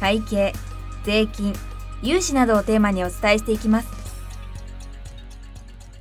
会計税金融資などをテーマにお伝えしていきます。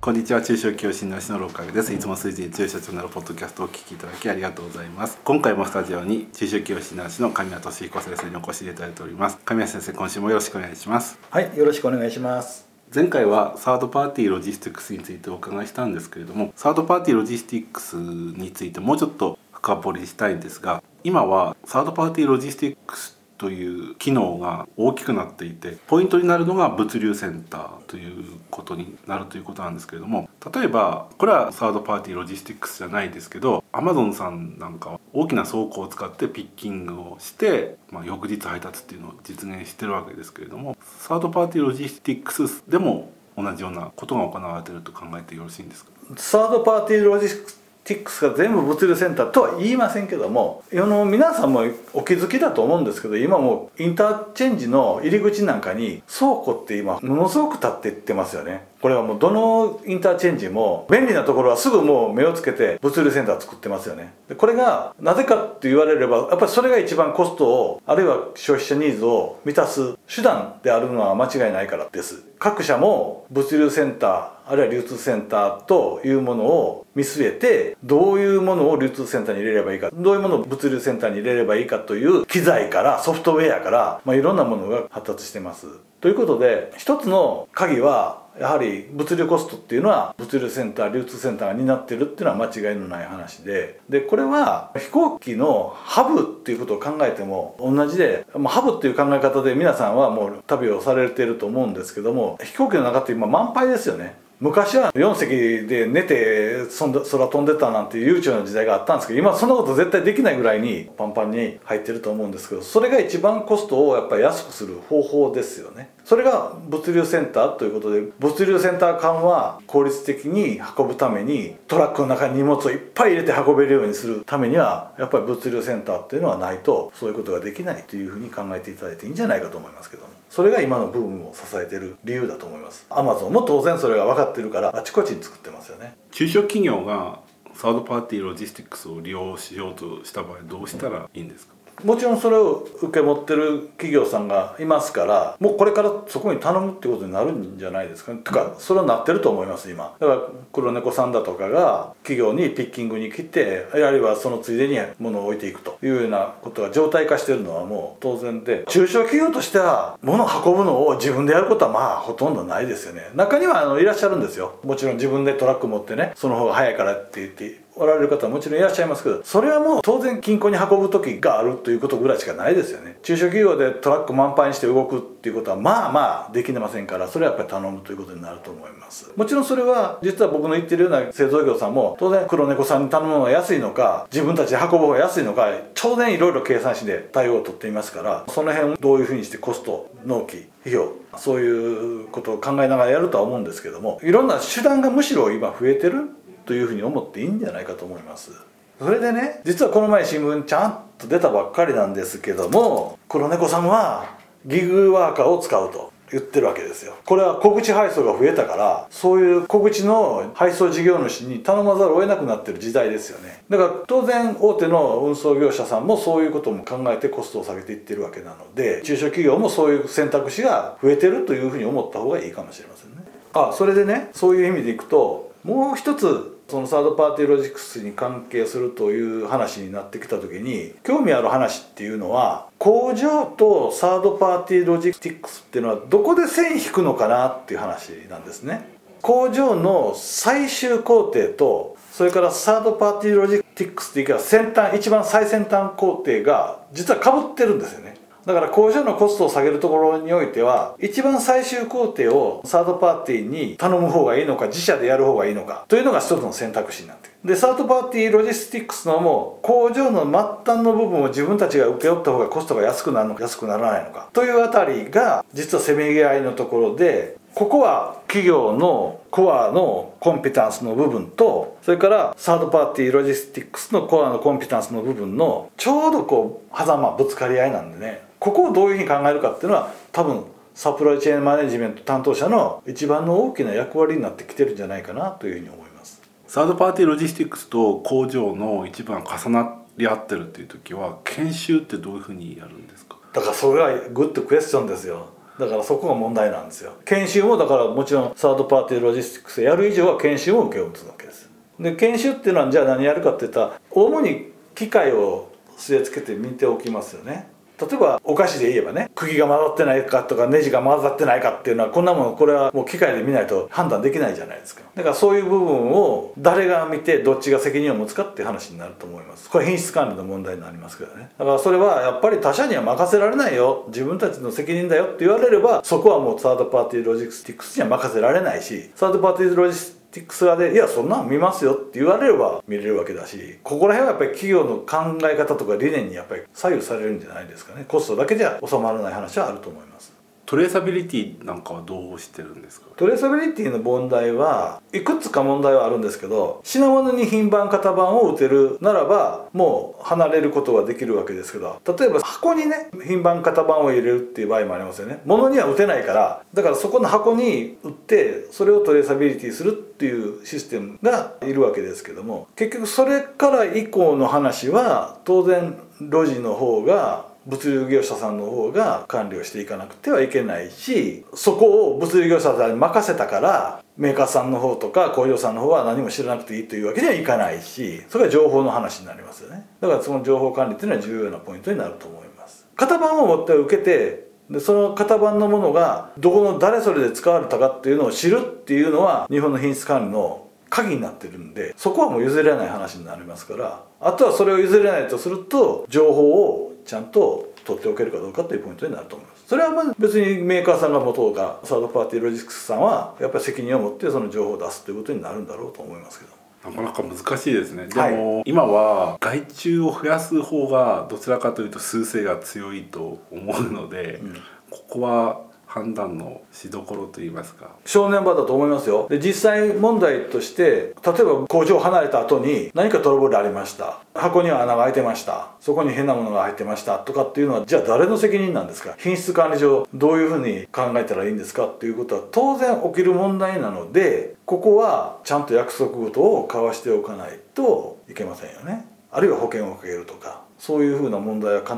こんにちは。中小企業診断士のローカルです。いつも数字に強い社長になるポッドキャストをお聞きいただきありがとうございます。今回もスタジオに中小企業診断士の神谷俊彦先生にお越しいただいております。神谷先生今週もよろしくお願いします。はいよろしくお願いします。前回はサードパーティーロジスティックスについてお伺いしたんですけれどもサードパーティーロジスティックスについてもうちょっと深掘りしたいんですが今はサードパーティーロジスティックスという機能が大きくなっていてポイントになるのが物流センターということになるということなんですけれども例えばこれはサードパーティーロジスティックスじゃないですけどアマゾンさんなんかは大きな倉庫を使ってピッキングをして、まあ、翌日配達っていうのを実現してるわけですけれどもサードパーティーロジスティックスでも同じようなことが行われていると考えてよろしいんですか？サードパーティーロジスティックスが全部物流センターとは言いませんけども世の皆さんもお気づきだと思うんですけど今もうインターチェンジの入り口なんかに倉庫って今ものすごく立っていってますよね。これはもうどのインターチェンジも便利なところはすぐもう目をつけて物流センター作ってますよね。でこれがなぜかって言われればやっぱりそれが一番コストをあるいは消費者ニーズを満たす手段であるのは間違いないからです。各社も物流センターあるいは流通センターというものを見据えてどういうものを流通センターに入れればいいかどういうものを物流センターに入れればいいかという機材からソフトウェアから、まあ、いろんなものが発達してます。ということで一つの鍵はやはり物流コストっていうのは物流センター流通センターが担ってるっていうのは間違いのない話で。でこれは飛行機のハブっていうことを考えても同じで、まあ、ハブっていう考え方で皆さんはもう旅をされてると思うんですけども飛行機の中って今満杯ですよね。昔は4席で寝て空飛んでたなんていう悠長な時代があったんですけど今そんなこと絶対できないぐらいにパンパンに入ってると思うんですけどそれが一番コストをやっぱり安くする方法ですよね。それが物流センターということで物流センター間は効率的に運ぶためにトラックの中に荷物をいっぱい入れて運べるようにするためにはやっぱり物流センターっていうのはないとそういうことができないというふうに考えていただいていいんじゃないかと思いますけども。それが今のブームを支えてる理由だと思います。アマゾンも当然それが分かってるからあちこちに作ってますよね。中小企業がサードパーティーロジスティックスを利用しようとした場合どうしたらいいんですか？もちろんそれを受け持ってる企業さんがいますからもうこれからそこに頼むってことになるんじゃないですかね。とかそれはなってると思います今。だからクロネコさんだとかが企業にピッキングに来てあるいはそのついでに物を置いていくというようなことが常態化してるのはもう当然で中小企業としては物を運ぶのを自分でやることはまあほとんどないですよね。中にはあのいらっしゃるんですよ。もちろん自分でトラック持ってねその方が早いからって言っておられる方もちろんいらっしゃいますけどそれはもう当然金庫に運ぶ時があるということぐらいしかないですよね。中小企業でトラック満杯にして動くっていうことはまあまあできませんからそれはやっぱり頼むということになると思います。もちろんそれは実は僕の言ってるような製造業さんも当然黒猫さんに頼むのが安いのか自分たちで運ぶ方が安いのか当然いろいろ計算しで対応を取っていますからその辺をどういうふうにしてコスト納期費用そういうことを考えながらやるとは思うんですけどもいろんな手段がむしろ今増えてる。というふうに思っていいんじゃないかと思います。それでね実はこの前新聞ちゃんと出たばっかりなんですけども黒猫さんはギグワーカーを使うと言ってるわけですよ。これは小口配送が増えたからそういう小口の配送事業主に頼まざるを得なくなってる時代ですよね。だから当然大手の運送業者さんもそういうことも考えてコストを下げていってるわけなので中小企業もそういう選択肢が増えてるというふうに思った方がいいかもしれませんね。あそれでねそういう意味でいくともう一つそのサードパーティーロジックスに関係するという話になってきた時に興味ある話っていうのは工場とサードパーティーロジティックスっていうのはどこで線引くのかなっていう話なんですね。工場の最終工程とそれからサードパーティーロジティックスっていうか先端一番最先端工程が実はかぶってるんですよね。だから工場のコストを下げるところにおいては一番最終工程をサードパーティーに頼む方がいいのか自社でやる方がいいのかというのが一つの選択肢になってるでサードパーティーロジスティックスのも工場の末端の部分を自分たちが請け負った方がコストが安くなるのか安くならないのかというあたりが実はせめぎ合いのところでここは企業のコアのコンピタンスの部分とそれからサードパーティーロジスティックスのコアのコンピタンスの部分のちょうどこう狭間ぶつかり合いなんでね。ここをどういうふうに考えるかっていうのは多分サプライチェーンマネジメント担当者の一番の大きな役割になってきてるんじゃないかなというふうに思います。サードパーティーロジスティックスと工場の一番重なり合ってるっていう時は検収ってどういうふうにやるんですか？だからそれがグッドクエスチョンですよだからそこが問題なんですよ。検収もだからもちろんサードパーティーロジスティックスやる以上は検収も請け負うわけです。で検収っていうのはじゃあ何やるかっていったら主に機械を据え付けて見ておきますよね。例えばお菓子で言えばね釘が混ざってないかとかネジが混ざってないかっていうのはこんなものこれはもう機械で見ないと判断できないじゃないですか。だからそういう部分を誰が見てどっちが責任を持つかっていう話になると思います。これ品質管理の問題になりますけどね。だからそれはやっぱり他社には任せられないよ。自分たちの責任だよって言われればそこはもうサードパーティーロジスティックスには任せられないしサードパーティーロジスティックスティックス側で「いやそんなん見ますよ」って言われれば見れるわけだしここら辺はやっぱり企業の考え方とか理念にやっぱり左右されるんじゃないですかね。コストだけじゃ収まらない話はあると思います。トレーサビリティなんかはどうしてるんですか？トレーサビリティの問題はいくつか問題はあるんですけど品物に品番型番を打てるならばもう離れることができるわけですけど例えば箱にね品番型番を入れるっていう場合もありますよね。物には打てないからだからそこの箱に打ってそれをトレーサビリティするっていうシステムがいるわけですけども結局それから以降の話は当然路地の方が物流業者さんの方が管理をしていかなくてはいけないしそこを物流業者さんに任せたからメーカーさんの方とか工場さんの方は何も知らなくていいというわけにはいかないしそれが情報の話になりますよね。だからその情報管理っていうのは重要なポイントになると思います。型番を持って受けてでその型番のものがどこの誰それで使われたかっていうのを知るっていうのは日本の品質管理の鍵になってるんでそこはもう譲れない話になりますからあとはそれを譲れないとすると情報をちゃんと取っておけるかどうかというポイントになると思います。それはまあ別にメーカーさんが持とうがサードパーティーロジスティクスさんはやっぱり責任を持ってその情報を出すということになるんだろうと思いますけど。なかなか難しいですね。でも、今は外注を増やす方がどちらかというと数勢が強いと思うので、うん、ここは判断のしどころといいますか。正念場だと思いますよ。で実際問題として例えば工場を離れた後に何かトラブルありました。箱には穴が開いてました。そこに変なものが入ってました。とかっていうのはじゃあ誰の責任なんですか？品質管理上どういうふうに考えたらいいんですか？っていうことは当然起きる問題なのでここはちゃんと約束事を交わしておかないといけませんよね。あるいは保険をかけるとかそういうふうな問題は必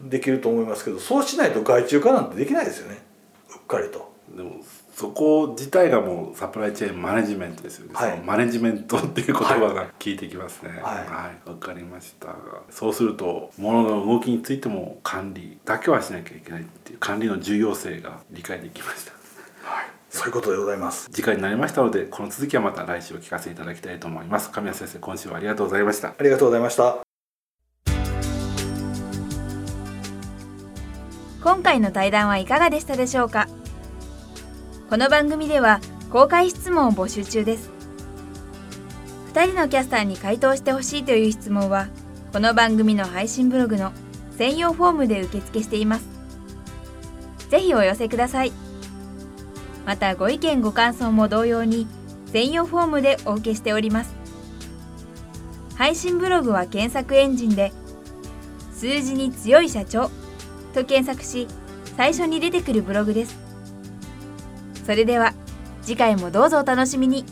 ずできると思いますけどそうしないと外注化なんてできないですよね。かりと。でもそこ自体がもうサプライチェーンマネジメントですよね、はい、マネジメントっていう言葉が効いてきますね。はい。わ、はい、かりました。そうすると物の動きについても管理だけはしなきゃいけないっていう管理の重要性が理解できました。はい。そういうことでございます。時間になりましたのでこの続きはまた来週お聞かせいただきたいと思います。神谷先生今週はありがとうございました。ありがとうございました。今回の対談はいかがでしたでしょうか？この番組では公開質問を募集中です。2人のキャスターに回答してほしいという質問はこの番組の配信ブログの専用フォームで受付しています。ぜひお寄せください。またご意見ご感想も同様に専用フォームでお受けしております。配信ブログは検索エンジンで数字に強い社長と検索し最初に出てくるブログです。それでは次回もどうぞお楽しみに。